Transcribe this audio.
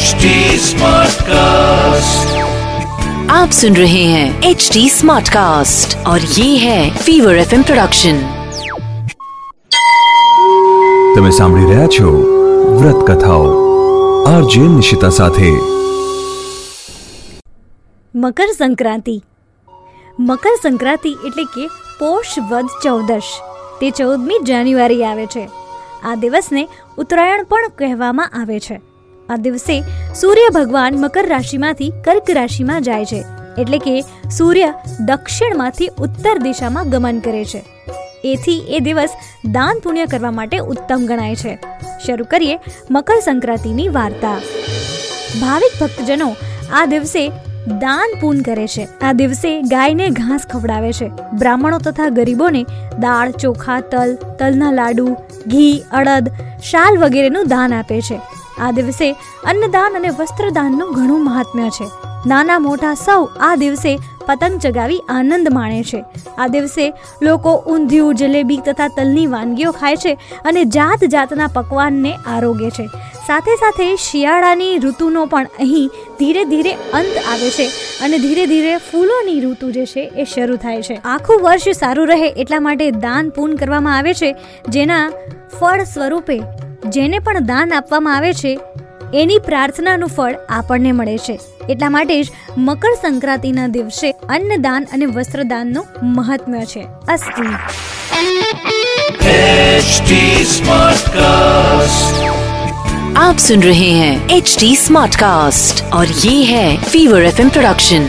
HD Smartcast. आप सुन रहे हैं एच डी स्मार्ट कास्ट और ये है ફીવર એફ પ્રોડક્શન તમે સાંભળી રહ્યા છો વ્રત કથાઓ આરજે નિશિતા સાથે મકર સંક્રાંતિ મકર સંક્રાંતિ એટલે કે પોષ વદ ચૌદશ તે ચૌદમી જાન્યુઆરી આવે છે આ દિવસને ઉત્તરાયણ પણ કહેવામાં આવે છે આ દિવસે સૂર્ય ભગવાન મકર રાશિમાંથી કર્ક રાશિમાં જાય છે. એટલે કે સૂર્ય દક્ષિણમાંથી ઉત્તર દિશામાં ગમન કરે છે. એથી એ દિવસ દાન પુણ્ય કરવા માટે ઉત્તમ ગણાય છે. શરૂ કરીએ મકર સંક્રાંતિની વાર્તા. ભાવિક ભક્તજનો આ દિવસે દાન પૂન કરે છે. આ દિવસે ગાયને ઘાસ ખવડાવે છે. બ્રાહ્મણો તથા ગરીબોને દાળ, ચોખા, તલ, તલના લાડુ, ઘી, અડદ, શાલ વગેરેનું દાન આપે છે. આ દિવસે અન્નદાન અને વસ્ત્રદાનનું ઘણું મહાત્મ્ય છે. નાના મોટા સૌ આ દિવસે પતંગ ચગાવી આનંદ માણે છે. આ દિવસે લોકો ઊંધિયું, જલેબી તથા તલની વાનગીઓ ખાય છે અને જાત જાતના પકવાનને આરોગે છે. સાથે સાથે શિયાળાની ઋતુનો પણ અહીં ધીરે ધીરે અંત આવે છે અને ધીરે ધીરે ફૂલોની ઋતુ જે છે એ શરૂ થાય છે. આખું વર્ષ સારું રહે એટલા માટે દાન પૂન કરવામાં આવે છે, જેના ફળ સ્વરૂપે જેને પણ દાન આપવામાં આવે છે એની પ્રાર્થનાનું ફળ આપણને મળે છે એટલા માટે જ મકર સંક્રાંતિના દિવસે અન્નદાન અને વસ્ત્રદાનનું મહત્મ્ય છે અસ્તુ HD Smartcast. आप सुन रहे हैं एच डी स्मार्ट कास्ट और ये है फीवर एफ प्रोडक्शन